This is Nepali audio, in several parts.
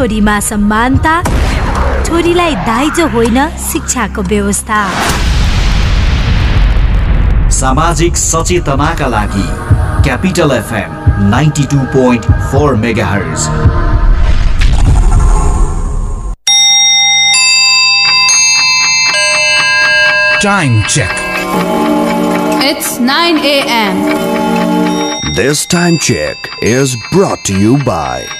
छोरीमा समानता छोरीलाई दाइजो होइन शिक्षाको व्यवस्था सामाजिक सचेतनाका लागि Capital FM ninety two point four mega Time check. It's 9 a.m. This time check is brought to you by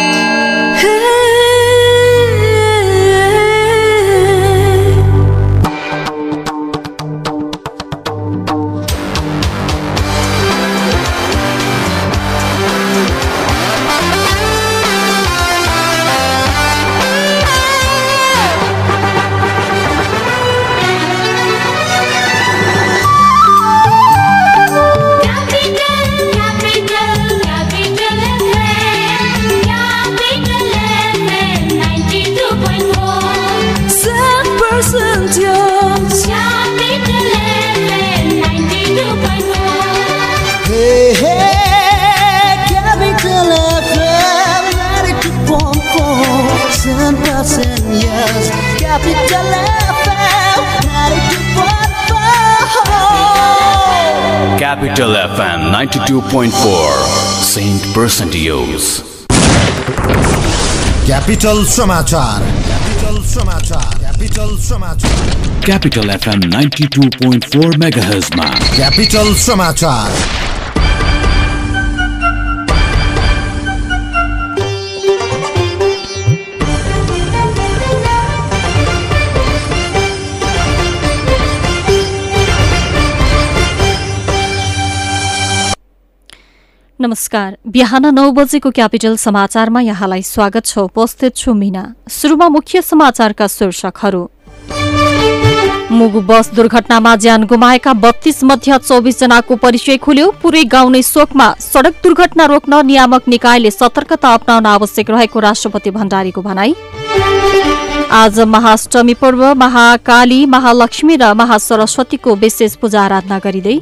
Capital FM 92.4. Saint Percentios. Capital समाचार Capital समाचार Capital समाचार Capital FM 92.4 MHz मा Capital समाचार नमस्कार। बिहान नौ बजेको क्यापिटल समाचारमा यहाँलाई स्वागत छ। उपस्थित छु मिना। सुरुमा मुख्य समाचारका शीर्षकहरू। मुगु बस दुर्घटनामा ज्यान गुमाएका बत्तीस मध्ये चौबिस जनाको परिचय खुल्यो। पुरै गाउँ नै शोकमा। सड़क दुर्घटना रोक्न नियामक निकायले सतर्कता अप्नाउन आवश्यक रहेको राष्ट्रपति भण्डारीको भनाई। आज महाअष्टमी पर्व। महाकाली महालक्ष्मी र महासरस्वतीको विशेष पूजा आराधना गरिँदै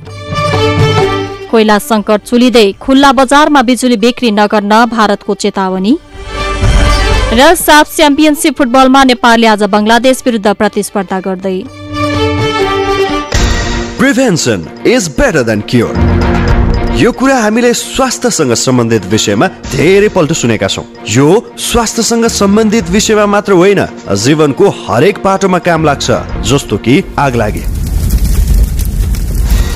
कोइला संकट चुलिँदै खुल्ला बजारमा बिजुली बिक्री नगर्न भारतको चेतावनी। र साफ च्याम्पियनसिप फुटबलमा नेपालले आज बंगलादेश विरुद्ध प्रतिस्पर्धा गर्दै। Prevention is better than cure. यो कुरा हामीले स्वास्थ्यसँग सम्बन्धित विषयमा धेरै पल्ट सुनेका छौँ। यो स्वास्थ्यसँग सम्बन्धित विषयमा मात्र होइन जीवनको हरेक पाटोमा काम लाग्छ जस्तो कि आग लागे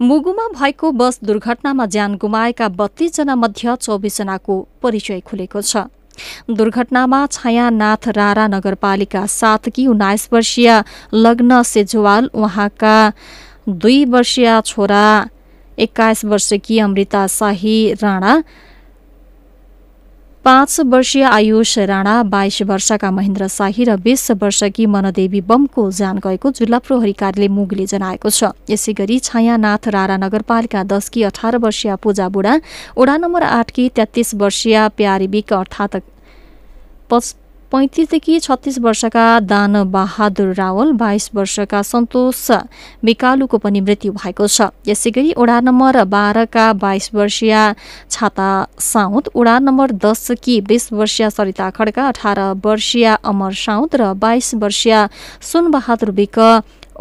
मुगुमा भएको बस दुर्घटनामा ज्यान गुमाएका बत्तीसजना मध्ये चौबिसजनाको परिचय खुलेको छ। दुर्घटनामा छायानाथ रारा नगरपालिका सातकी उन्नाइस वर्षीय लग्न सेजवाल उहाँका दुई वर्षीय छोरा एक्काइस वर्षकी अमृता शाही राणा पाँच वर्षीय आयुष राणा बाइस वर्षका महेन्द्र शाही र बीस वर्षकी मनदेवी बमको ज्यान गएको जिल्ला प्रहरी कार्यालय मुगले जनाएको छ। यसै गरी छायानाथ रारा नगरपालिका दसकी अठार वर्षीय पूजा बुढा ओडा नम्बर आठकी तेत्तीस वर्षीय प्यारी बिक अर्थात् पैँतिसदेखि छत्तिस वर्षका दान बहादुर रावल बाइस वर्षका सन्तोष बिकालुको पनि मृत्यु भएको छ। यसै गरी ओडा नम्बर बाह्रका बाइस वर्षीय छाता साउद ओडा नम्बर दसकी बीस वर्षीय सरिता खड्का अठार वर्षीय अमर साउद र बाइस वर्षीय सुनबहादुर बिक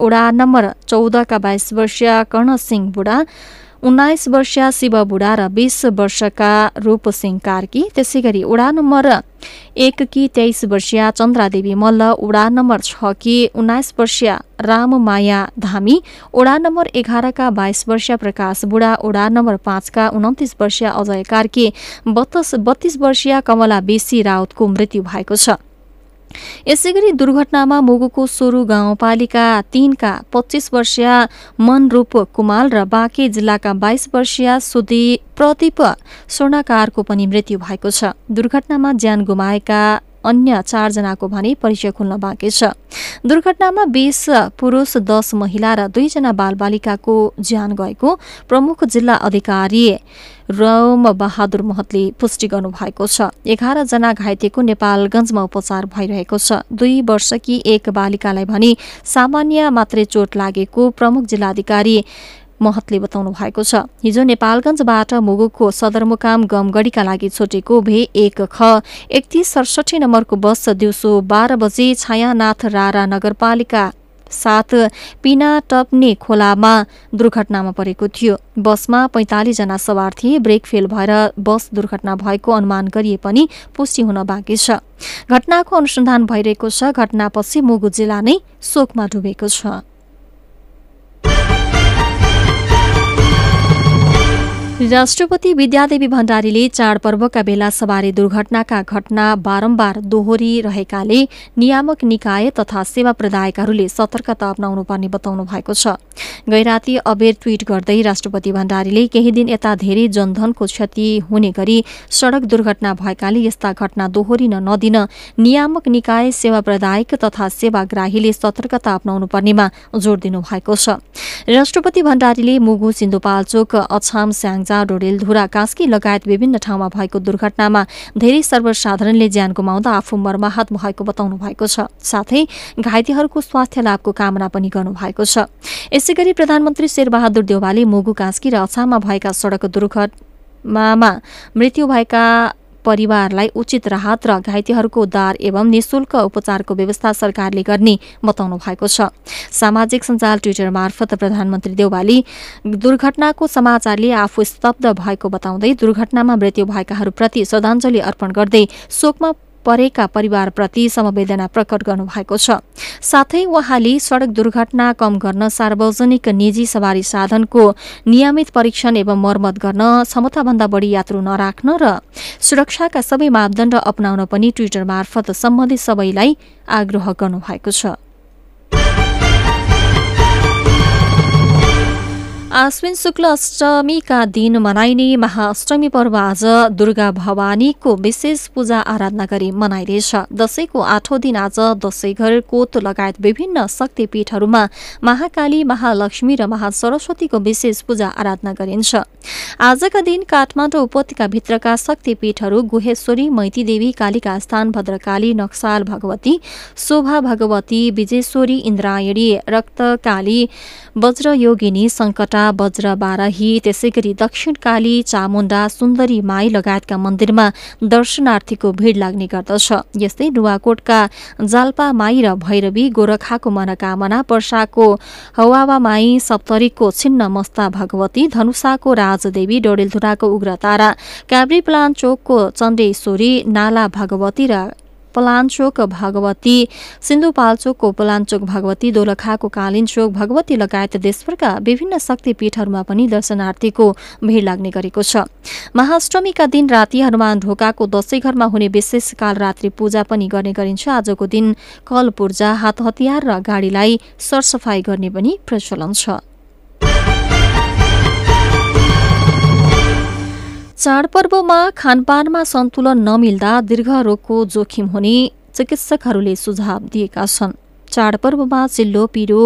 ओडा नम्बर चौधका बाइस वर्षीय कर्णसिंह बुढा उन्नाइस वर्षीय शिव बुढा र बीस वर्षका रूपसिंह कार्की त्यसै गरी उडा नम्बर एककी तेइस वर्षीय चन्द्रादेवी मल्ल उडा नम्बर छ कि उन्नाइस वर्षीय राममाया धामी ओडा नम्बर एघारका बाइस वर्षीय प्रकाश बुढा ओडा नम्बर पाँचका उन्तिस वर्षीय अजय कार्की बत्तीस वर्षीय कमला बेसी राउतको मृत्यु भएको छ। यसै गरी दुर्घटनामा मुगुको सोरु गाउँपालिका तीनका पच्चिस वर्षीय मनरूप कुमाल र बाँके जिल्लाका बाइस वर्षीय सुदी प्रदीप स्वर्णकारको पनि मृत्यु भएको छ। दुर्घटनामा ज्यान गुमाएका अन्य चारजनाको भने परिचय खुल्न बाँकी छ। दुर्घटनामा बीस पुरुष दस महिला र दुईजना बालबालिकाको ज्यान गएको प्रमुख जिल्ला अधिकारी रौम बहादुर महतले पुष्टि गर्नुभएको छ। एघारजना घाइतेको नेपालगञ्जमा उपचार भइरहेको छ। दुई वर्षकी एक बालिकालाई भने सामान्य मात्रै चोट लागेको प्रमुख जिल्लाधिकारी महतले बताउनु भएको छ। हिजो नेपालगञ्जबाट मुगुकको सदरमुकाम गमगढीका लागि छुटेको भे एक ख एकतिस सडसठी नम्बरको बस दिउँसो बाह्र बजे छायानाथ रारा नगरपालिका साथ पिना टप्ने खोलामा दुर्घटनामा परेको थियो। बसमा पैँतालिसजना सवार थिए ब्रेक फेल भएर बस दुर्घटना भएको अनुमान गरिए पनि पुष्टि हुन बाँकी छ। घटनाको अनुसन्धान भइरहेको छ। घटनापछि मुगु जिल्ला नै शोकमा डुबेको छ। राष्ट्रपति विद्यादेवी भण्डारीले चाडपर्वका बेला सवारी दुर्घटनाका घटना बारम्बार दोहोरिरहेकाले नियामक निकाय तथा सेवा प्रदायकहरूले सतर्कता अप्नाउनु पर्ने बताउनु भएको छ। गैराती अबेर ट्वीट गर्दै राष्ट्रपति भण्डारीले केही दिन यता धेरै जनधनको क्षति हुने गरी सड़क दुर्घटना भएकाले यस्ता घटना दोहोरिन नदिन नियामक निकाय सेवा प्रदायक तथा सेवाग्राहीले सतर्कता अप्नाउनु पर्नेमा जोड़ दिनु भएको छ। राष्ट्रपति भण्डारीले मुगु सिन्धुपाल्चोक अछाम स्याङ्जा डोडेलधुरा कास्की लगायत विभिन्न ठाउँमा भएको दुर्घटनामा धेरै सर्वसाधारणले ज्यान गुमाउँदा आफू मर्माहत भएको बताउनु भएको छ। साथै घाइतेहरूको स्वास्थ्य लाभको कामना पनि गर्नुभएको छ। यसै गरी प्रधानमन्त्री शेरबहादुर देवालले मुगु कास्की र अछाममा भएका सड़क दुर्घटनामा मृत्यु भएका परिवारलाई उचित राहत र घाइतेहरूको उद्धार एवं निशुल्क उपचारको व्यवस्था सरकारले गर्ने बताउनु भएको छ। सामाजिक सञ्जाल ट्विटर मार्फत प्रधानमन्त्री देउवाली दुर्घटनाको समाचारले आफू स्तब्ध भएको बताउँदै दुर्घटनामा मृत्यु भएकाहरूप्रति श्रद्धाञ्जली अर्पण गर्दै शोकमा परेका परिवारप्रति समवेदना प्रकट गर्नुभएको छ। साथै उहाँले सड़क दुर्घटना कम गर्न सार्वजनिक निजी सवारी साधनको नियमित परीक्षण एवं मर्मत गर्न क्षमताभन्दा बढी यात्रु नराख्न र सुरक्षाका सबै मापदण्ड अपनाउन पनि ट्विटर मार्फत सम्बन्धित सबैलाई आग्रह गर्नुभएको छ। आश्विन शुक्ल अष्टमीका दिन मनाइने महाअष्टमी पर्व आज दुर्गा भवानीको विशेष पूजा आराधना गरी मनाइँदैछ। दशैंको आठौं दिन आज दशैंघर कोत लगायत विभिन्न शक्तिपीठहरूमा महाकाली महालक्ष्मी र महासरस्वतीको विशेष पूजा आराधना गरिन्छ। आजका दिन काठमाडौँ उपत्यकाभित्रका शक्तिपीठहरू गुहेश्वरी मैतीदेवी कालिका स्थान भद्रकाली नक्साल भगवती शोभा भगवती विजेश्वरी इन्द्रायणी रक्तकाली वज्रयोगिनी सङ्कटा वज्र बाराही त्यसै गरी दक्षिणकाली चामुण्डा सुन्दरी माई लगायतका मन्दिरमा दर्शनार्थीको भीड़ लाग्ने गर्दछ। यस्तै नुवाकोटका जाल्पा माई र भैरवी गोरखाको मनोकामना पर्साको हवावा माई सप्तरीको छिन्न मस्ता भगवती धनुषाको राजदेवी डोडेलधुराको उग्रतारा काभ्री प्लाञ्चोकको चण्डेश्वरी नाला भगवती र पलाञ्चोक भगवती सिन्धुपाल्चोकको पलाञ्चोक भगवती दोलखाको कालिन्चोक भगवती लगायत देशभरका विभिन्न शक्तिपीठहरूमा पनि दर्शनार्थीको भीड़ लाग्ने गरेको छ। महाअष्टमीका दिन राति हनुमान ढोकाको दशैं घरमा हुने विशेष काल रात्रि पूजा पनि गर्ने गरिन्छ। आजको दिन कल पूर्जा हात हतियार र गाडीलाई सरसफाई गर्ने पनि प्रचलन छ। चाडपर्वमा खानपानमा सन्तुलन नमिल्दा दीर्घ रोगको जोखिम हुने चिकित्सकहरूले सुझाव दिएका छन्। चाडपर्वमा चिल्लो पिरो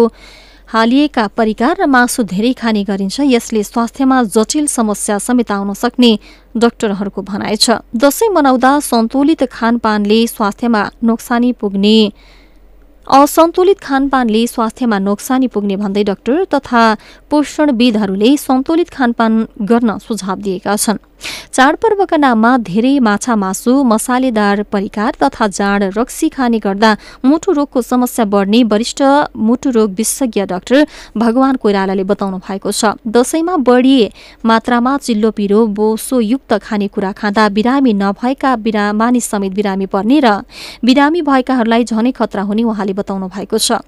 हालिएका परिकार र मासु धेरै खाने गरिन्छ। यसले स्वास्थ्यमा जटिल समस्या समेत आउन सक्ने डाक्टरहरूको भनाइ छ। दसैँ मनाउँदा सन्तुलित खानपानले स्वास्थ्यमा नोक्सानी पुग्ने असन्तुलित खानपानले स्वास्थ्यमा नोक्सानी पुग्ने भन्दै डाक्टर तथा पोषणविदहरूले सन्तुलित खानपान गर्न सुझाव दिएका छन्। चाडपर्वका नाममा धेरै माछा मासु मसालेदार परिकार तथा जाँड रक्सी खाने गर्दा मुटु रोगको समस्या बढ्ने वरिष्ठ मुटु रोग विशेषज्ञ डाक्टर भगवान कोइरालाले बताउनु भएको छ। दसैँमा बढी मात्रामा चिल्लो पिरो बोसोयुक्त खानेकुरा खाँदा बिरामी नभएका बिरा मानिस समेत बिरामी पर्ने र बिरामी भएकाहरूलाई झनै खतरा हुने उहाँले बताउनु भएको छ।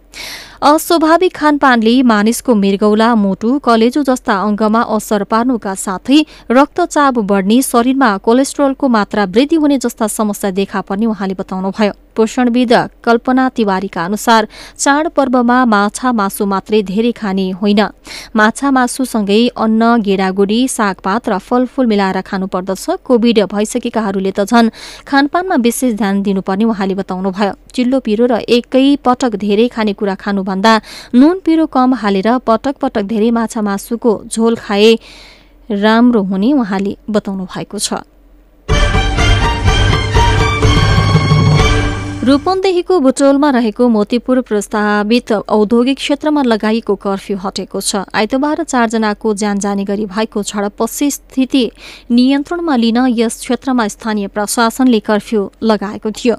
अस्वाभाविक खानपानले मानिसको मृगौला मुटु कलेजो जस्ता अङ्गमा असर पार्नुका साथै रक्तचाप बढ्ने शरीरमा कोलेस्ट्रोलको मात्रा वृद्धि हुने जस्ता समस्या देखा पर्ने उहाँले बताउनुभयो। पोषणविद कल्पना तिवारीका अनुसार चाडपर्वमा माछा मासु मात्रै धेरै खाने होइन। माछा मासुसँगै अन्न गेडागुडी सागपात र फलफूल मिलाएर खानुपर्दछ कोविड भइसकेकाहरूले त झन् खानपानमा विशेष ध्यान दिनुपर्ने उहाँले बताउनुभयो। चिल्लो पिरो र एकै पटक धेरै खानेकुरा खानुभन्दा नुन पिरो कम हालेर पटक पटक धेरै माछा मासुको झोल खाए राम्रो हुने उहाँले बताउनु भएको छ। रूपन्देहीको बुटोलमा रहेको मोतीपुर प्रस्तावित औद्योगिक क्षेत्रमा लगाइएको कर्फ्यू हटेको छ। आइतबार चारजनाको ज्यान जाने गरी भएको झडपपछि स्थिति नियन्त्रणमा लिन यस क्षेत्रमा स्थानीय प्रशासनले कर्फ्यू लगाएको थियो।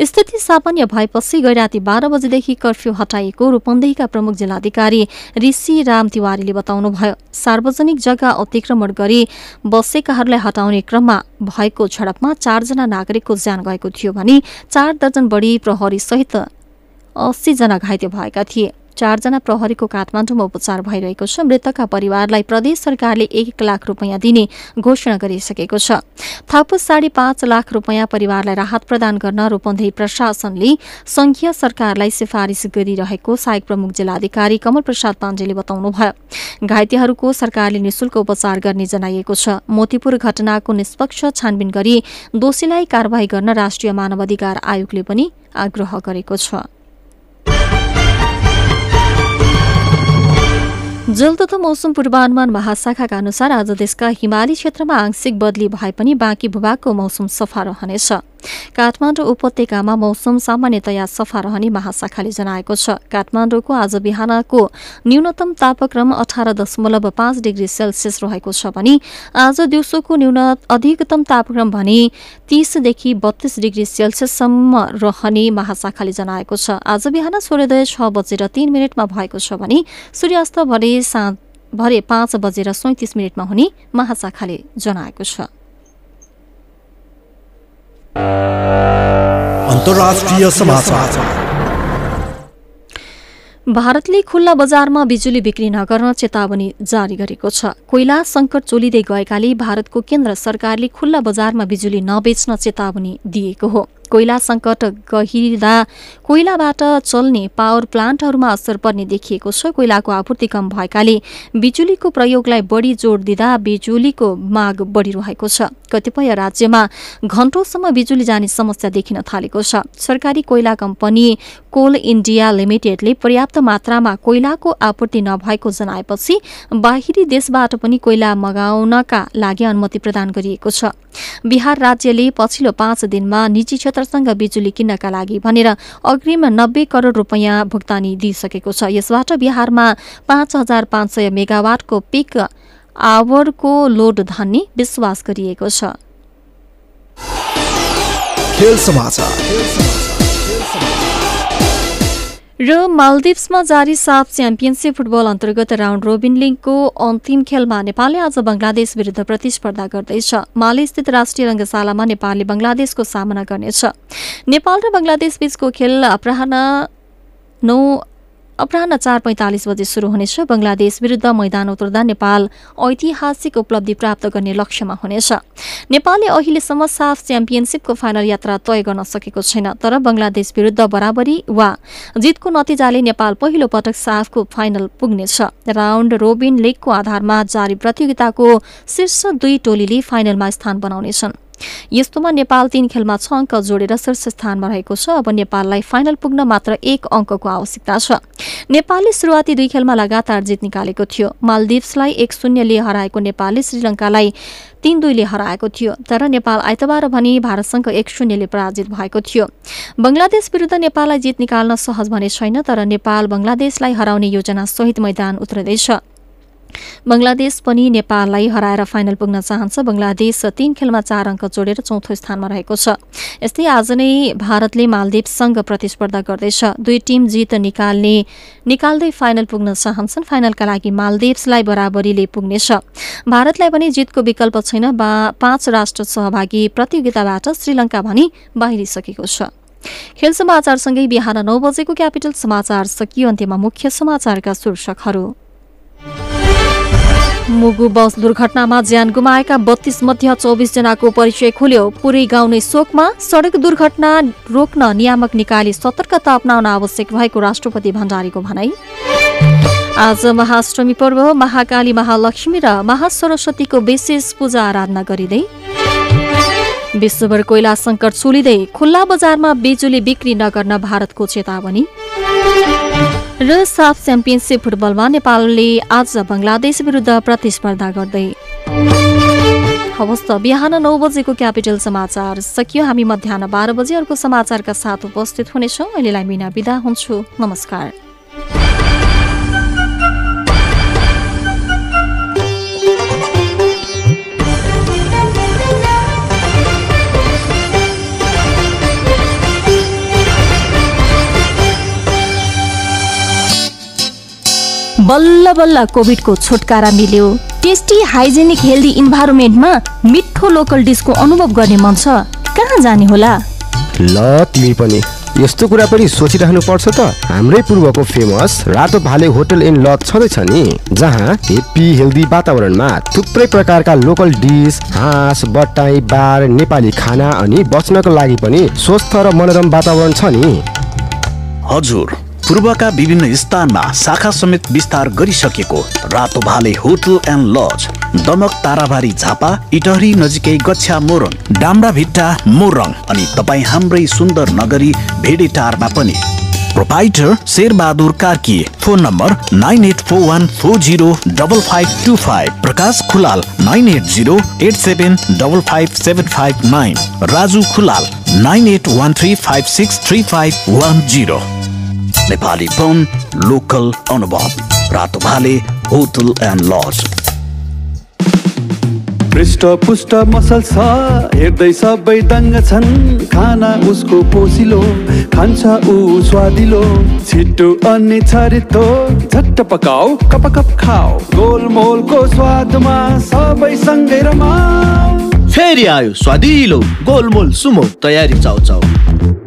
स्थिति सामान्य भएपछि गैराती बाह्र बजेदेखि कर्फ्यू हटाइएको रूपन्देहीका प्रमुख जिल्लाधिकारी ऋषि राम तिवारीले बताउनुभयो सार्वजनिक जग्गा अतिक्रमण गरी बसेकाहरूलाई हटाउने क्रममा भएको झडपमा चारजना नागरिकको ज्यान गएको थियो भने चार दर्जन बढी प्रहरी सहित अस्सीजना घाइते भएका थिए। चारजना प्रहरीको काठमाडौँमा उपचार भइरहेको छ। मृतकका परिवारलाई प्रदेश सरकारले एक लाख रुपियाँ दिने घोषणा गरिसकेको छ। थप साढे पाँच लाख रुपियाँ परिवारलाई राहत प्रदान गर्न रूपन्देही प्रशासनले संघीय सरकारलाई सिफारिस गरिरहेको सहायक प्रमुख जिल्लाधिकारी कमल प्रसाद पाण्डेले बताउनुभयो। घाइतेहरूको सरकारले निशुल्क उपचार गर्ने जनाइएको छ। मोतीपुर घटनाको निष्पक्ष छानबिन गरी दोषीलाई कारवाही गर्न राष्ट्रिय मानवाधिकार आयोगले पनि आग्रह गरेको छ। जल तथा मौसम पूर्वानुमान महाशाखाका अनुसार आज देशका हिमाली क्षेत्रमा आंशिक बदली भए पनि बाँकी भूभागको मौसम सफा रहनेछ। काठमाडौँ उपत्यकामा मौसम सामान्यतया सफा रहने महाशाखाले जनाएको छ। काठमाडौँको आज बिहानको न्यूनतम तापक्रम अठार दशमलव पाँच डिग्री सेल्सियस रहेको छ भने आज दिउँसोको न्यून अधिकतम तापक्रम भने तीसदेखि बत्तीस डिग्री सेल्सियससम्म रहने महाशाखाले जनाएको छ। आज बिहान सूर्योदय छ बजेर तीन मिनटमा भएको छ भने सूर्यास्त भरे साँझ भरे पाँच बजेर सैतिस मिनटमा हुने महाशाखाले जनाएको छ। अन्तर्राष्ट्रिय समाचार। भारतले खुल्ला बजारमा बिजुली बिक्री नगर्न चेतावनी जारी गरेको छ। कोइला संकट चोलिँदै गएकाले भारतको केन्द्र सरकारले खुल्ला बजारमा बिजुली नबेच्न चेतावनी दिएको हो। कोइला संकट गहिरिँदा कोइलाबाट चल्ने पावर प्लान्टहरूमा असर पर्ने देखिएको छ। कोइलाको आपूर्ति कम भएकाले बिजुलीको प्रयोगलाई बढी जोड दिँदा बिजुलीको माग बढिरहेको छ। कतिपय राज्यमा घण्टौसम्म बिजुली जाने समस्या देखिन थालेको छ। सरकारी कोइला कम्पनी कोल इन्डिया लिमिटेडले पर्याप्त मात्रामा कोइलाको आपूर्ति नभएको जनाएपछि बाहिरी देशबाट पनि कोइला मगाउनका लागि अनुमति प्रदान गरिएको छ। बिहार राज्यले पछिल्लो पाँच दिनमा निजी क्षेत्रसँग बिजुली किन्नका लागि भनेर अग्रिम नब्बे करोड रुपियाँ भुक्तानी दिइसकेको छ। यसबाट बिहारमा पाँच हजार पाँच सय मेगावाटको पिक आवरको लोड धान्ने विश्वास गरिएको छ। खेल समाचार। र मालदिप्समा जारी साफ च्याम्पियनसिप फुटबल अन्तर्गत राउन्ड रोबिन लिगको अन्तिम खेलमा नेपालले आज बंगलादेश विरुद्ध प्रतिस्पर्धा गर्दैछ। मालेस्थित राष्ट्रिय रङ्गशालामा नेपालले बंगलादेशको सामना गर्नेछ। नेपाल र बंगलादेश बीचको खेल अपराह नौ अपराह चार पैँतालिस बजे शुरू हुनेछ। बंगलादेश विरुद्ध मैदान उत्रदा नेपाल ऐतिहासिक उपलब्धि प्राप्त गर्ने लक्ष्यमा हुनेछ। नेपालले अहिलेसम्म साफ च्याम्पियनसिपको फाइनल यात्रा तय गर्न सकेको छैन तर बंगलादेश विरुद्ध बराबरी वा जितको नतिजाले नेपाल पहिलो पटक साफको फाइनल पुग्नेछ। राउन्ड रोबिन लिगको आधारमा जारी प्रतियोगिताको शीर्ष दुई टोलीले फाइनलमा स्थान बनाउनेछन्। यस्तोमा नेपाल तीन खेलमा छ अङ्क जोडेर शीर्ष स्थानमा रहेको छ। अब नेपाललाई फाइनल पुग्न मात्र एक अङ्कको आवश्यकता छ। नेपालले सुरुवाती दुई खेलमा लगातार जित निकालेको थियो। मालदिप्सलाई एक शून्यले हराएको नेपालले श्रीलङ्कालाई तीन दुईले हराएको थियो। तर नेपाल आइतबार भने भारतसँग एक शून्यले पराजित भएको थियो। बंगलादेश विरुद्ध नेपाललाई जित निकाल्न सहज भने छैन तर नेपाल बंगलादेशलाई हराउने योजना सहित मैदान उत्रदैछ बंगलादेश पनि नेपाललाई हराएर फाइनल पुग्न चाहन्छ। बंगलादेश तीन खेलमा चार अङ्क जोडेर चौथो स्थानमा रहेको छ। यस्तै आज नै भारतले मालदिप्ससँग प्रतिस्पर्धा गर्दैछ। दुई टिम जित निकाल्ने निकाल्दै फाइनल पुग्न चाहन्छन्। फाइनलका लागि मालदिप्सलाई बराबरीले पुग्नेछ। भारतलाई पनि जितको विकल्प छैन। बा पाँच राष्ट्र सहभागी प्रतियोगिताबाट श्रीलङ्का भनी बाहिरिसकेको छ। खेल समाचारसँगै बिहान नौ बजेको क्यापिटल समाचार सकियो। अन्त्यमा मुख्य समाचारका शीर्षकहरू। मुगु बस दुर्घटनामा ज्यान गुमाएका बत्तीस मध्ये चौबिस जनाको परिचय खुल्यो। पुरै गाउँ नै शोकमा सडक दुर्घटना रोक्न नियामक निकायले सतर्कता अप्नाउन आवश्यक भएको राष्ट्रपति भण्डारीको भनाई। आज महाअष्टमी पर्व महाकाली महालक्ष्मी र महासरस्वतीको विशेष पूजा आराधना गरिँदै। विश्वभर कोइला सङ्कट चुलिँदै खुल्ला बजारमा बिजुली बिक्री नगर्न भारतको चेतावनी। र साफ च्याम्पियनसिप फुटबलमा नेपालले आज बङ्गलादेश विरुद्ध प्रतिस्पर्धा गर्दै। हवस् त बिहान नौ बजेको क्यापिटल समाचार। सकियो हामी मध्याह बाह्र बजे अर्को समाचारका साथ उपस्थित हुनेछौँ। अहिलेलाई मिना बिदा हुन्छु। नमस्कार। बल्ल बल्ल कोभिडको छुटकारा मिल्यो। टेस्टी हाइजेनिक हेल्दी इन्भाइरोमेन्टमा मिठो लोकल डिसको अनुभव गर्ने मन छ। कहाँ जाने होला? ल तिमी पनि। यस्तो कुरा पनि सोचिरहनु पर्छ त। हाम्रै पूर्वको फेमस रातो भाले होटल एन्ड लज छँदैछ नि। जहाँ हेप्पी हेल्दी वातावरणमा थुप्रै प्रकारका लोकल डिस हाँस बटाई बार नेपाली खाना अनि बस्नको लागि पनि स्वस्थ र मनोरम वातावरण छ नि। हजुर। पूर्वका विभिन्न स्थानमा शाखा समेत विस्तार गरिसकेको Rato Bhale hotel and lodge Damak Tarabari Jhapa Itahari नजिकै गच्छा मोरङ डाम्रा भिट्टा मोरङ अनि तपाईँ हाम्रै सुन्दर नगरी भेडेटारमा पनि। Proprietor Sherbahadur Karki phone number nine eight four one four zero double five two five Prakash Khulal nine eight zero eight seven double five seven five nine Raju Khulal nine eight one three five six three five one zero Nepali पन लोकल अनुभव रातो भाले होटल एन्ड लज पृष्ठ पुष्ट मसल छ हेर्दै सबै दङ्ग छन्। खाना उसको पोसिलो खान्छ ऊ स्वादिलो। छिटो अनि छरितो झट्ट पकाऊ कप कप खाऊ। गोलमोलको स्वादमा सबै सँगै रमाऊ। फेरि आयो स्वादिलो गोलमोल सुमो तयारी चाउ चाउ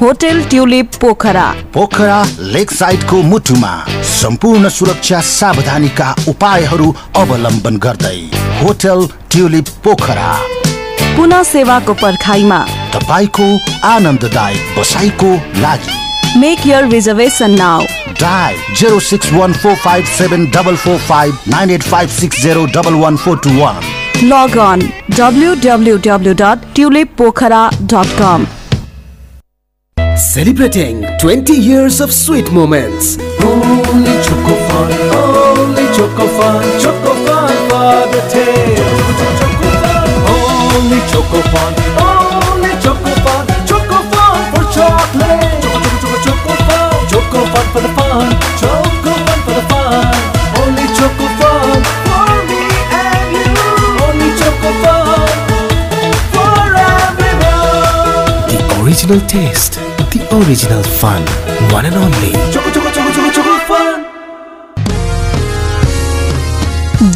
hotel Tulip Pokhara. Pokhara lake साइडको मुटुमा सम्पूर्ण सुरक्षा सावधानीका उपायहरू अवलम्बन गर्दै होटल ट्युलिप पोखरा। पुनः सेवाको पर्खाइमा। तपाईँको आनन्ददायक बसाइको लागि। Make your reservation now Dial 061457445985601141. Log on www.tulippokhara.com. Celebrating 20 years of sweet moments. Only Choco Fun, only Choco Fun, Choco Fun for the tail. Only Choco Fun, only Choco Fun, Choco Fun for chocolate. Choco, choco, choco, Fun, Choco Fun for the fun, Choco Fun for the fun. Only Choco Fun for me and you. Only Choco Fun for everyone. The original taste, original fun, one and only. Choco, choco, choco, choco, choco Fun.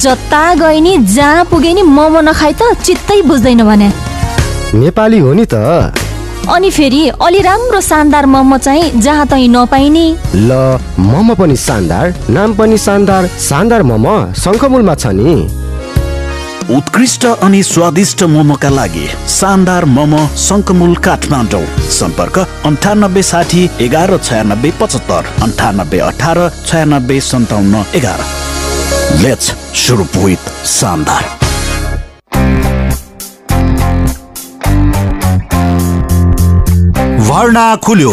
जता गए नि जहाँ पुगे नि मोमो नखाइ त चित्तै बुझ्दैन भने। नेपाली हो नि त। अनि फेरि अलि राम्रो शानदार मोमो चाहिँ जहाँ तहीँ नपाइने। ल मोमो पनि शानदार नाम पनि शानदार शानदार मोमो शङ्खमूलमा छ नि। उत्कृष्ट अनि स्वादिष्ट मोमोका लागि शानदार मोमो शङ्कमुल काठमाडौँ। सम्पर्क अन्ठानब्बे साठी एघार छयानब्बे पचहत्तर अन्ठानब्बे अठार छयानब्बे सन्ताउन्न एघार। लेट्स सुरु विथ शानदार भर्ना खुल्यो।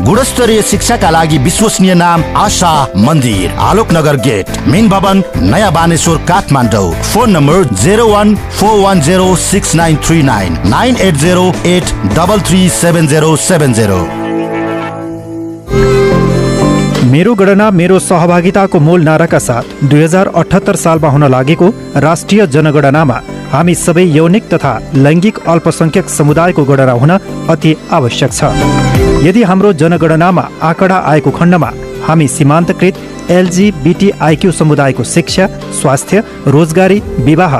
गुणस्तरीय शिक्षाका लागि विश्वसनीय नाम आशा मन्दिर। आलोकनगर गेट मेन भवन नयाँ Baneshwar Kathmandu. Phone number zero one four one zero six nine three nine nine eight zero eight double three seven zero seven zero. मेरो गणना मेरो सहभागिताको मूल नाराका साथ दुई हजार अठहत्तर सालमा हुन लागेको राष्ट्रिय जनगणनामा हामी सबै यौनिक तथा लैङ्गिक अल्पसङ्ख्यक समुदायको गणना हुन अति आवश्यक छ। यदि हाम्रो जनगणनामा आँकडा आएको खण्डमा हामी सीमान्तकृत एलजिबिटिआइक्यू समुदायको शिक्षा स्वास्थ्य रोजगारी विवाह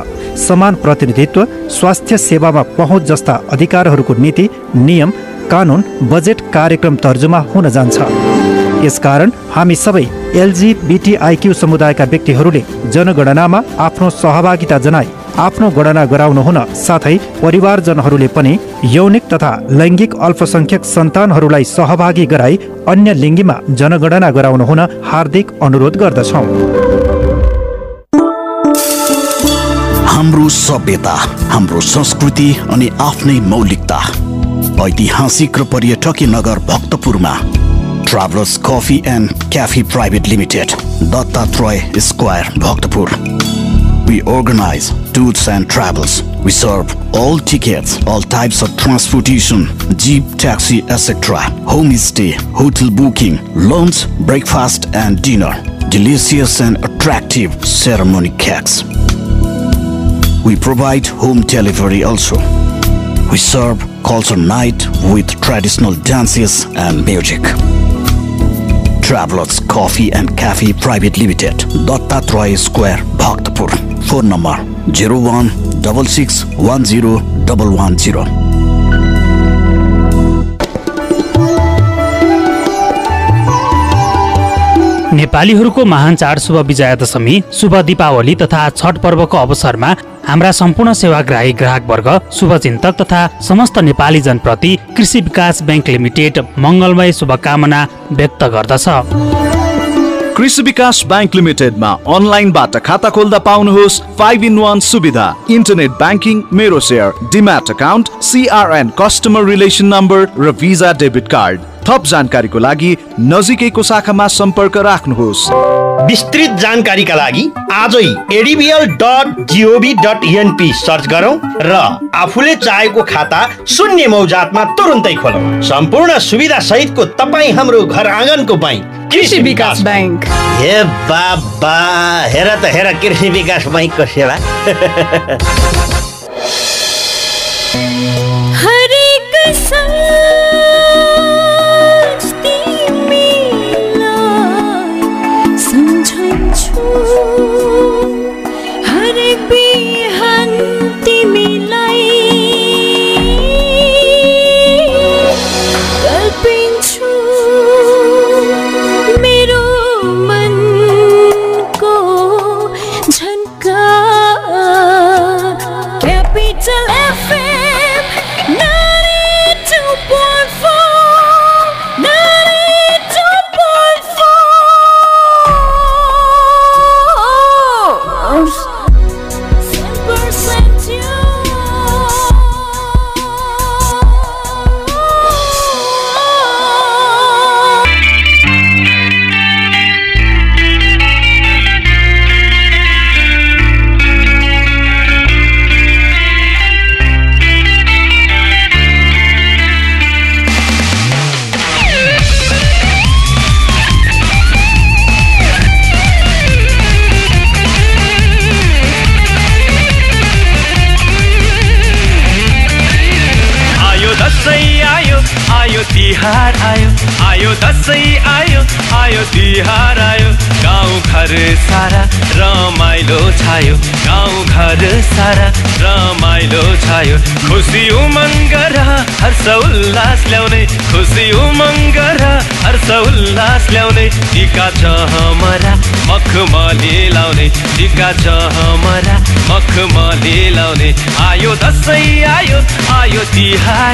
समान प्रतिनिधित्व स्वास्थ्य सेवामा पहुँच जस्ता अधिकारहरूको नीति नियम कानुन बजेट कार्यक्रम तर्जुमा हुन जान्छ। यसकारण हामी सबै एलजिबिटिआइक्यू समुदायका व्यक्तिहरूले जनगणनामा आफ्नो सहभागिता जनाई आफ्नो गणना गराउनु हुन साथै परिवारजनहरूले पनि यौनिक तथा लैङ्गिक अल्पसङ्ख्यक सन्तानहरूलाई सहभागी गराई अन्य लिङ्गीमा जनगणना गराउनु हुन हार्दिक अनुरोध गर्दछौँ। हाम्रो सभ्यता हाम्रो संस्कृति अनि आफ्नै मौलिकता ऐतिहासिक र पर्यटकीय नगर भक्तपुरमा travellers coffee and cafe private limited Dattatreya square Bhaktapur. We organize tours and travels. We serve all tickets, all types of transportation, jeep, taxi, etc. Homestay, hotel booking, lunch, breakfast and dinner. Delicious and attractive ceremony cakes. We provide home delivery also. We serve culture night with traditional dances and music. Travelers Coffee and Cafe Private Limited, Dattatray Square, Bhaktapur. Phone number 01 110 नेपालीहरूको महान चाड शुभ विजया दशमी शुभ दीपावली तथा छठ पर्वको अवसरमा हाम्रा सम्पूर्ण सेवाग्राही ग्राहक वर्ग शुभचिन्तक तथा समस्त नेपाली जनप्रति कृषि विकास ब्याङ्क लिमिटेड मङ्गलमय शुभकामना व्यक्त गर्दछ कृषि विकास ब्याङ्क लिमिटेडमा अनलाइनबाट खाता खोल्दा पाउनुहोस् फाइभ इन वान सुविधा। इन्टरनेट ब्याङ्किङ मेरो share demat account CRN customer relation number र भिजा डेबिट कार्ड थप जानकारीको लागि नजिकैको शाखामा सम्पर्क राख्नुहोस्। विस्तृत जानकारीका लागि आजै ADBL dot GOV dot NP search गरौँ र आफूले चाहेको खाता शून्य मौजातमा तुरुन्तै खोलौँ। सम्पूर्ण सुविधा सहितको तपाईँ हाम्रो घर आँगनको बैङ्क कृषि विकास ब्याङ्क हे बाबा हेर त हेर कृषि विकास बैङ्कको सेवा। हरेक 你还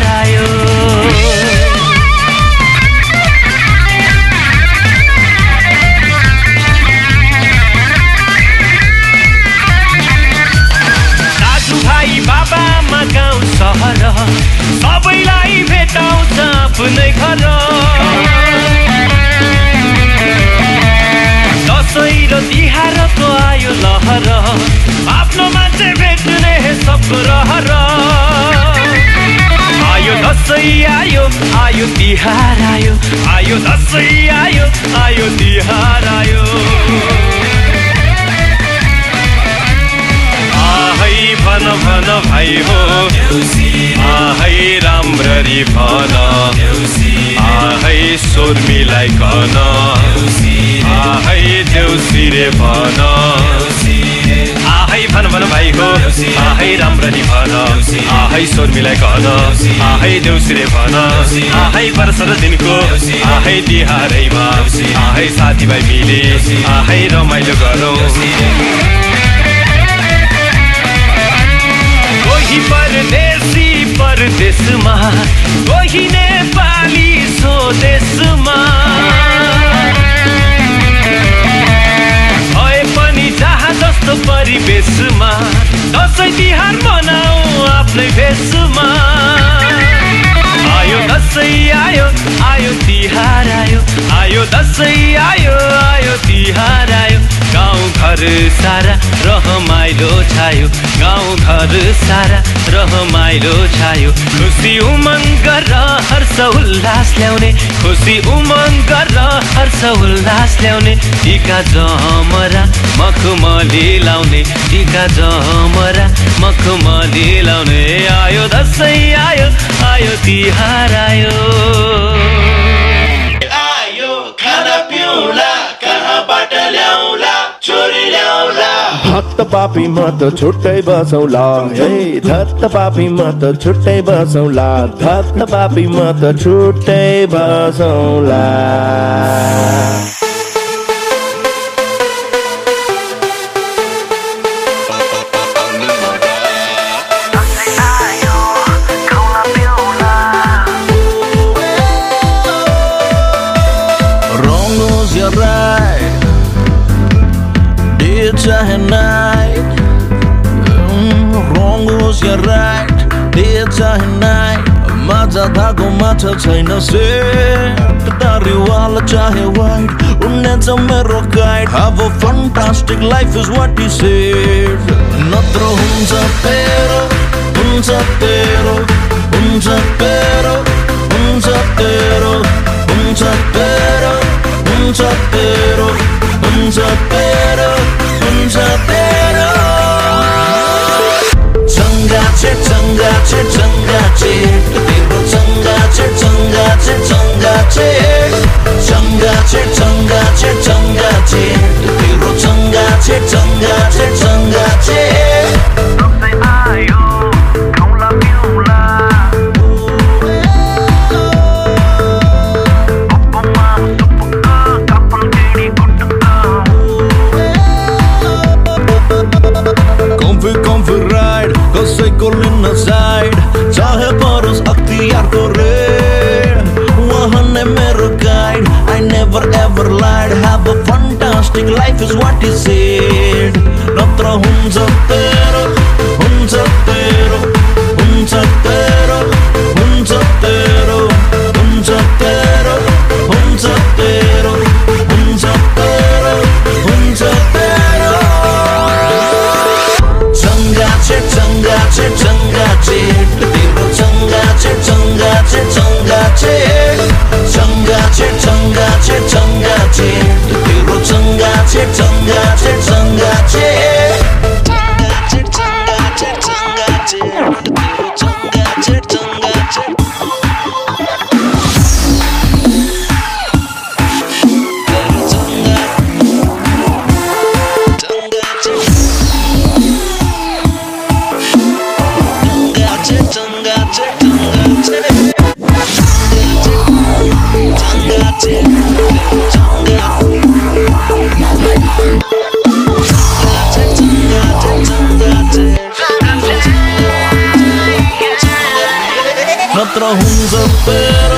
आयो तिहार आयो आयो दसैँ आयो आयो तिहार आयो। आहै भन भन भाइ हो आहै राम्ररी भन आहै स्वर मिलाइकन आहै देउसिरे भन आहै भन। तपाईँको आहाई राम्ररी भन। आहाई सोर्मीलाई घन आहाई देउसीले भन। आहाई वर्ष दिनको। आहाई तिहारैमा। आहाई साथीभाइ मिले। आहाई रमाइलो गरौ। कोही परदेशी परदेशमा कोही नेपाली स्वदेशमा। जस्तो परिवेशमा दसैँ तिहार मनाऊ आफ्नै भेषमा। आयो दसैँ आयो आयो तिहार आयो आयो दसैँ आयो आयो तिहार आयो। गाउँ घर सारा रहमाइलो छायो गाउँ घर सारा रहमाइलो छायो। खुसी उमङ्ग र हर्ष उल्लास ल्याउने खुसी उमङ्ग र हर्ष उल्लास ल्याउने टिका जमरा मखमली लाउने टिका जमरा मखमली लाउने। आयो दसैँ आयो आयो तिहार आयो आयो खाना पिउला कहाँबाट ल्याउला चोरी ल्याउला भक्त पापी म त छुट्टै बसौला हे धत्त पापी म त छुट्टै बसौला धत्त पापी म त छुट्टै बसौला माझा धागो माछा छैन दारीवाला चाहे वाइट मेरो guide fantastic life is what he said. नत्र हुन्छ Натрагун запера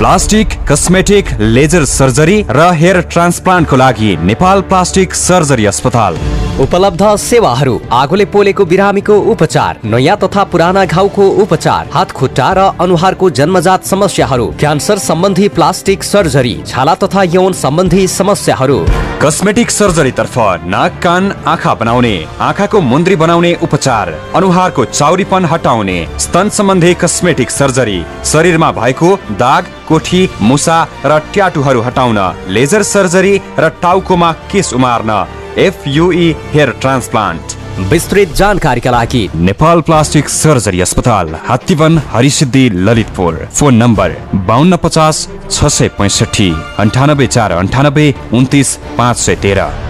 plastic, cosmetic, laser surgery र हेयर ट्रान्सप्लान्टको लागि नेपाल प्लास्टिक सर्जरी अस्पताल। उपलब्ध सेवा आगोले पोले बिरामी को उपचार, नया तथा पुराना घाव को उपचार हाथ खुट्टा र अनुहारको जन्मजात समस्या कैंसर सम्बन्धी प्लास्टिक सर्जरी, छाला तथा यौन सम्बन्धी समस्याहरू। कस्मेटिक सर्जरी तर्फ नाक कान आँखा बनाउने आँखाको मुन्द्री बनाउने उपचार अनुहारको चाउरीपन हटाउने स्तन सम्बन्धी कस्मेटिक सर्जरी शरीरमा भएको दाग कोठी मुसा र ट्याटुहरू हटाउन लेजर सर्जरी र टाउकोमा केस उमार्न एफयुई हेयर ट्रान्सप्लान्ट विस्तृत जानकारीका लागि नेपाल प्लास्टिक सर्जरी अस्पताल हात्तीवन हरिसिद्धि ललितपुर। फोन नम्बर बाहन्न पचास छ सय पैँसठी अन्ठानब्बे चार अन्ठानब्बे उन्तिस पाँच सय तेह्र।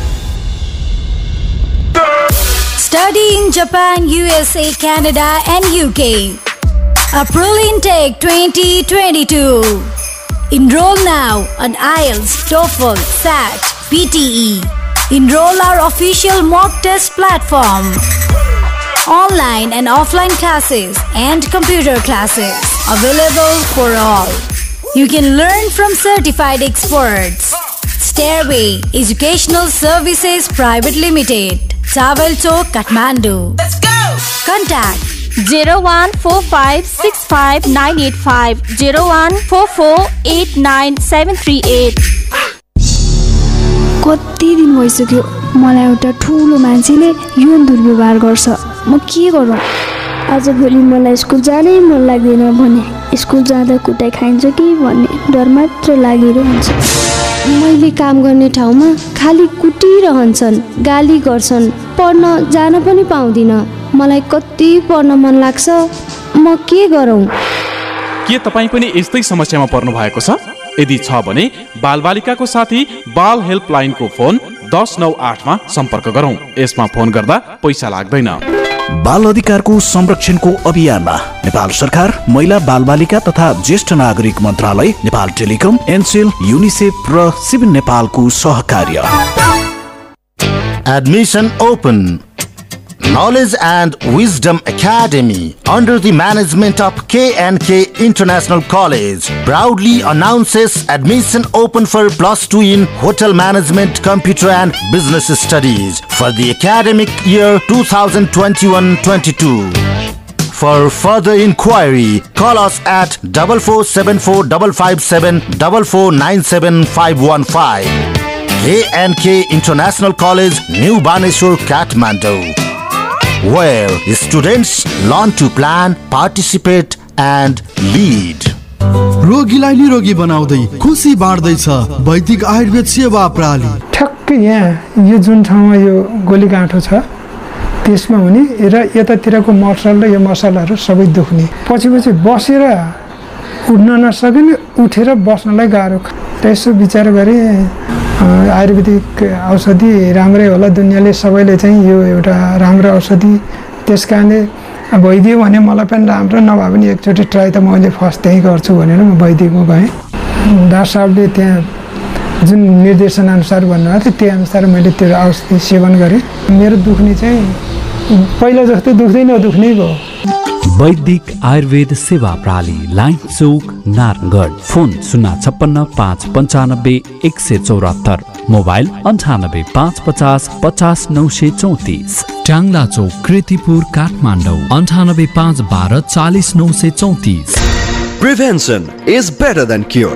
Study in Japan, USA, Canada, and UK. April intake 2022. Enroll now on IELTS, TOEFL, SAT, PTE. Enroll our official mock test platform. Online and offline classes and computer classes available for all. You can learn from certified experts. Stairway Educational Services Private Limited, चावल चोक Kathmandu. Contact zero one four five six five nine eight five zero one four four eight nine seven three eight कति दिन भइसक्यो मलाई एउटा ठुलो मान्छेले यौन दुर्व्यवहार गर्छ। म के गरौँ आजभोलि मलाई स्कुल जानै मन लाग्दैन भने। स्कुल जाँदा कुटाइ खाइन्छ कि भन्ने डर मात्र लागेर हुन्छ। मैले काम गर्ने ठाउँमा खालि कुटिरहन्छन् गाली गर्छन् पढ्न जान पनि पाउँदिनँ। मलाई कति पढ्न मन लाग्छ म के गरौँ? के तपाईँ पनि यस्तै समस्यामा पर्नु भएको छ? यदि छ भने बालबालिकाको साथी बाल हेल्पलाइनको फोन दस नौ आठमा सम्पर्क गरौँ। यसमा फोन गर्दा पैसा लाग्दैन। बाल अधिकारको संरक्षणको अभियानमा नेपाल सरकार महिला बालबालिका तथा ज्येष्ठ नागरिक मन्त्रालय नेपाल टेलिकम एनसेल युनिसेफ र सिभिल नेपालको सहकार्य Admission open. Knowledge and Wisdom Academy under the management of KNK International College proudly announces admission open for plus 2 in Hotel Management, Computer and Business Studies for the academic year 2021-22. For further inquiry, call us at 4474557515 KNK International College, New Baneshwar, Kathmandu, where students learn to plan, participate and lead. रोगीलाई निरोगी बनाउँदै खुसी बाँड्दैछ वैदिक आयुर्वेद सेवा प्रणाली ठ्याक्कै यहाँ यो जुन ठाउँमा यो गोली गाँठो छ त्यसमा हुने र यतातिरको मसल र यो मसलाहरू सबै दुख्ने पछि पछि बसेर उठ्न नसकिने उठेर बस्नलाई गाह्रो यसो विचार गरेँ आयुर्वेदिक औषधि राम्रै होला। दुनियाँले सबैले चाहिँ यो एउटा राम्रो औषधि त्यस कारणले भइदियो भने मलाई पनि राम्रो नभए पनि एकचोटि ट्राई त मैले फर्स्ट त्यहीँ गर्छु भनेर म वैदिकमा गएँ डाक्टर साहबले त्यहाँ जुन निर्देशनअनुसार भन्नुभएको थियो त्यही अनुसार मैले त्यो औषधि सेवन गरेँ। मेरो दुख्ने चाहिँ पहिला जस्तो दुख्दै नदुख्ने भयो। वैदिक आयुर्वेद सेवा प्रणाली लाइन चौक नारायणगढ। फोन शून्य छप्पन्न पाँच पन्चानब्बे एक सय चौरात्तर। मोबाइल अन्ठानब्बे पाँच पचास पचास नौ सय चौतिस। ट्याङ्ला चौक कृतिपुर काठमाडौँ। अन्ठानब्बे पाँच बाह्र चालिस नौ सय चौतिस। Prevention is better than cure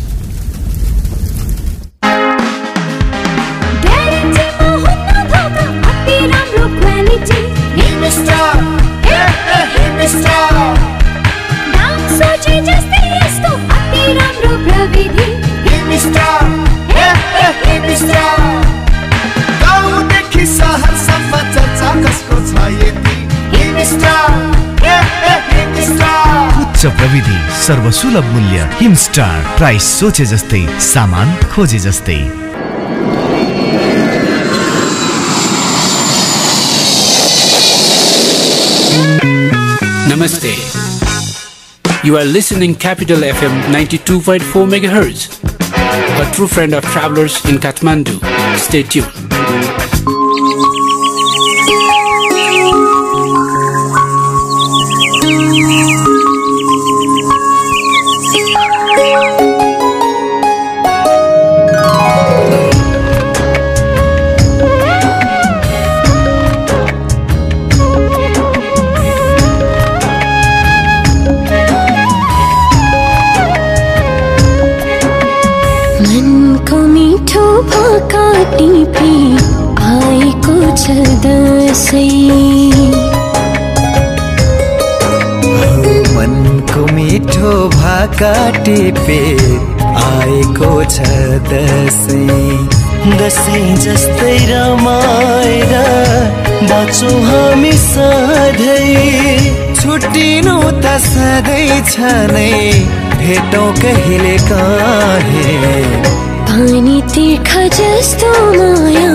गाउँदेखि सहरसम्म चर्चा कसको छ यति उच्च प्रविधि सर्वसुलभ मूल्य हिमस्टार प्राइस सोचे जस्तै सामान खोजे जस्तै। Namaste. You are listening Capital FM 92.4 MHz, a true friend of travelers in Kathmandu. Stay tuned. भाका टिपे आएको छ दसैँ। दसैँ जस्तै रमाएर बाँचौँ हामी सधैँ। छुट्टिनु त सधैँ छ नै भेटौँ कहिले काहीँ। पानी तिर्खा जस्तो माया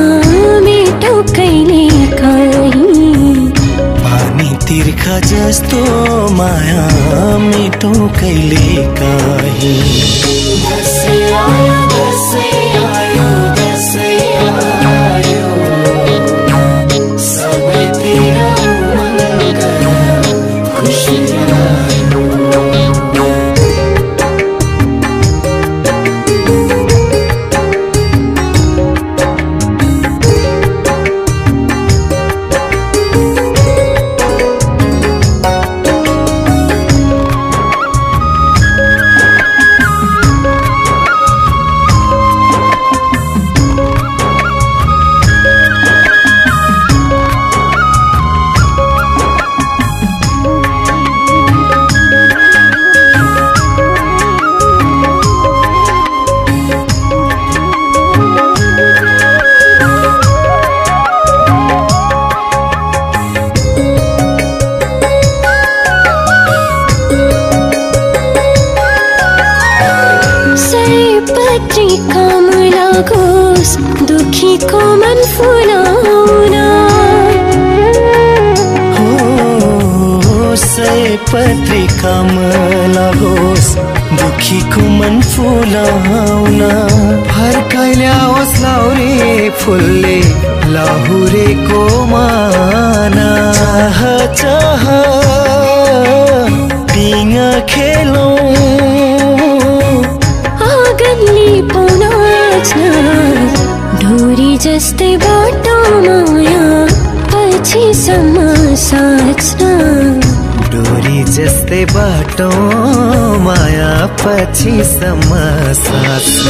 मेटो कहिले काहीँ। पानी तिर्खा जस्तो माया मिठो कहिले काहीँ? दसैँ आयो दसैँ आयो फुलले लाहुरेको माना चाह चाह पिङ खेलौँ। आँगनले पौनाच्न डोरी जस्तै बाटो माया पछिसम्म साँच्न डोरी जस्तै बाटो माया पछिसम्म साँच्न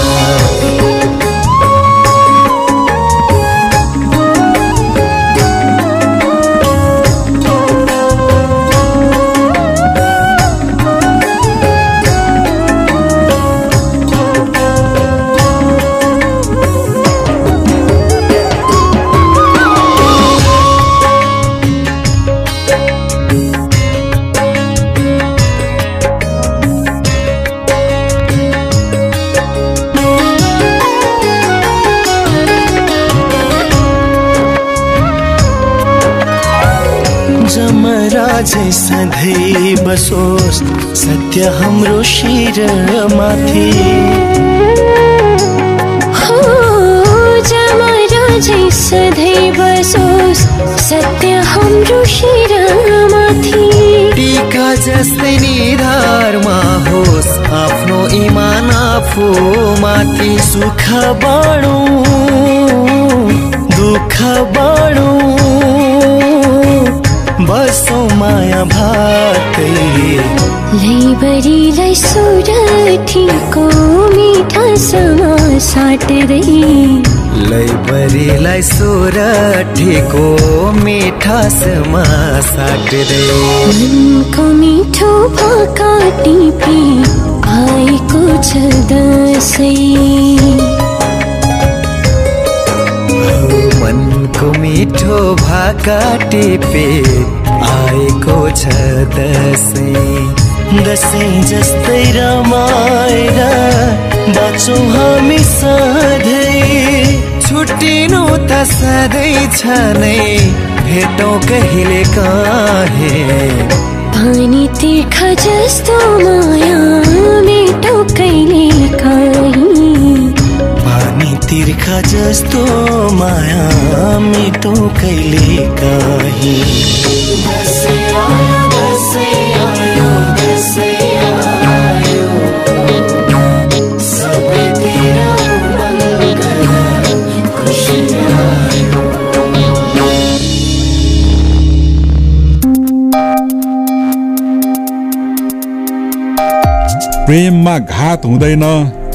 जमरा झै सधैँ बसोस् सत्य हाम्रो जमरा झै सधैँ बसोस् सत्य हाम्रो शिरमाथि टिका जस्तै निधारमा होस् आफ्नो इमान आफूमाथि सुख बाँडौँ दुःख बाँडौँ बसौँ माया भातै। लैबरीलाई सुरठीको मिठासमा साट्दै लैबरीलाई सोरठीको मिठासमा साट्दै मनको मिठो भाका टिपी आएको छ दसैँ। मनको मिठो भाका टिपे आएको छ दसैँ। दसैँ जस्तै रमाएर बाँचौँ हामी सधैँ। छुट्टिनु त सधैँ छ नै भेटौँ कहिले काहे। पानी तिर्खा जस्तो माया मेटो कहिले काहीँ? तिर्खा जस्तो माया मिठो कहिले काहीँ? प्रेममा घात हुँदैन।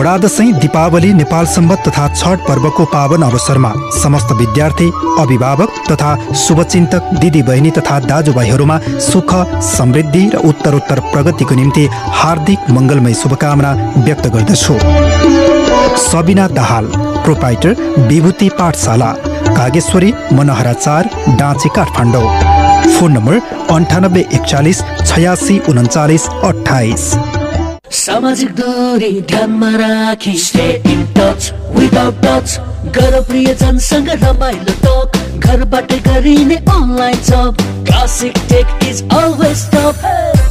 बडा दशैं दीपावली नेपाल सम्बत तथा छठ पर्वको पावन अवसरमा समस्त विद्यार्थी अभिभावक तथा शुभचिन्तक दिदी बहिनी तथा दाजुभाइहरूमा सुख समृद्धि र उत्तरोत्तर प्रगतिको निम्ति हार्दिक मङ्गलमय शुभकामना व्यक्त गर्दछु। सबिना दाहाल प्रोपाइटर विभूति पाठशाला कागेश्वरी मनोहरा चार डाँची काठमाडौँ। फोन नम्बर अन्ठानब्बे एकचालिस छयासी उन्चालिस अठाइस सामाजिक दूरी ध्यानमा राखी stay in touch without touch गर प्रियजनसँग रमाइलो टक घरबाट गरिने online job Classic Tech is always top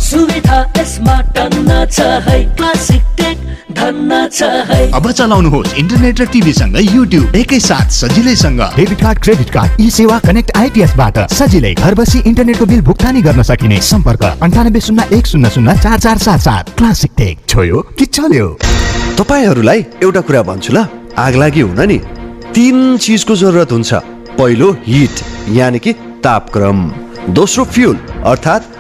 सुविधा यसमा टन्न छ है। क्लासिक टेक अब चलाउनुहोस् इन्टरनेट र टिभी सँगै युट्युब एकैसाथ सजिलैसँग। Debit card credit card e सेवा कनेक्ट आइपिएस बाट सजिलै घर बसी इन्टरनेटको बिल भुक्तानी गर्न सकिने। सम्पर्क अन्ठानब्बे शून्य एक शून्य शून्य चार चार सात सात। Classic Tech. छोयो कि चल्यो? तपाईँहरूलाई एउटा कुरा भन्छु ल। आगलागी हुन नि। तिन चिजको जरुरत हुन्छ। पहिलो हिट यानि कि तापक्रम। दोस्रो फ्युल अर्थात्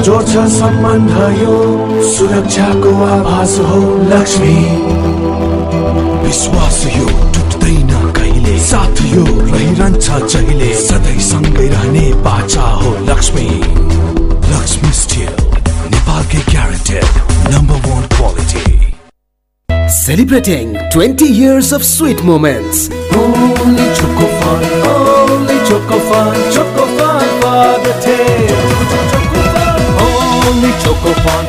जोड्छ सम्बन्ध यो सुरक्षाको आभास हो लक्ष्मी। विश्वास यो टुट्दैन कहिले? साथ यो रहिरहन्छ जहिले? सधैँ सँगै रहने बाचा हो लक्ष्मी। लक्ष्मी स्टिल नेपालकै guaranteed number one quality Celebrating 20 years of sweet moments. Only Choco Fun, only Choco Fun, Choco Fun for the. Only Choco Fun,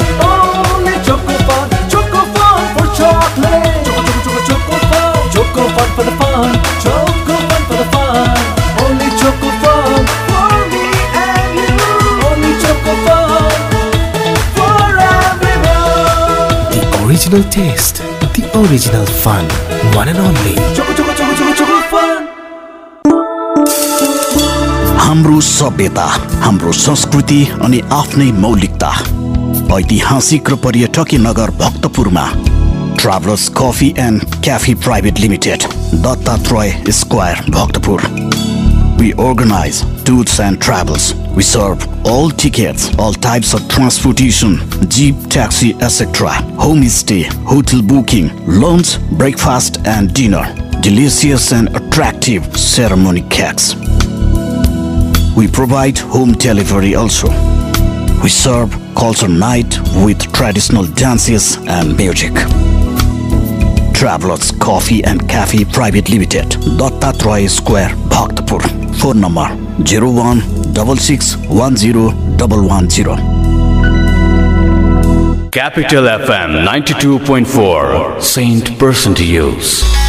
only Choco Fun, Choco Fun for chocolate. Choco, choco, choco, choco Fun, Choco Fun for the fun, Choco Fun for the fun. Only Choco Fun for me and you. Only Choco Fun for everyone. The original taste, the original fun. One and only. Choco, choco, choco, choco, choco Fun. हाम्रो सभ्यता हाम्रो संस्कृति अनि आफ्नै मौलिकता ऐतिहासिक र पर्यटकीय नगर भक्तपुरमा travellers coffee and cafe private limited Dattatraya square Bhaktapur We organize tours and travels. We serve all tickets, all types of transportation, jeep, taxi, etc. Homestay, hotel booking, lunch, breakfast and dinner. Delicious and attractive ceremony cakes. We provide home delivery also. We serve culture night with traditional dances and music. Travelers Coffee and Cafe Private Limited, Dattatray Square, Bhaktapur. Phone number 01 Capital FM 92.4 Saint Person to Use.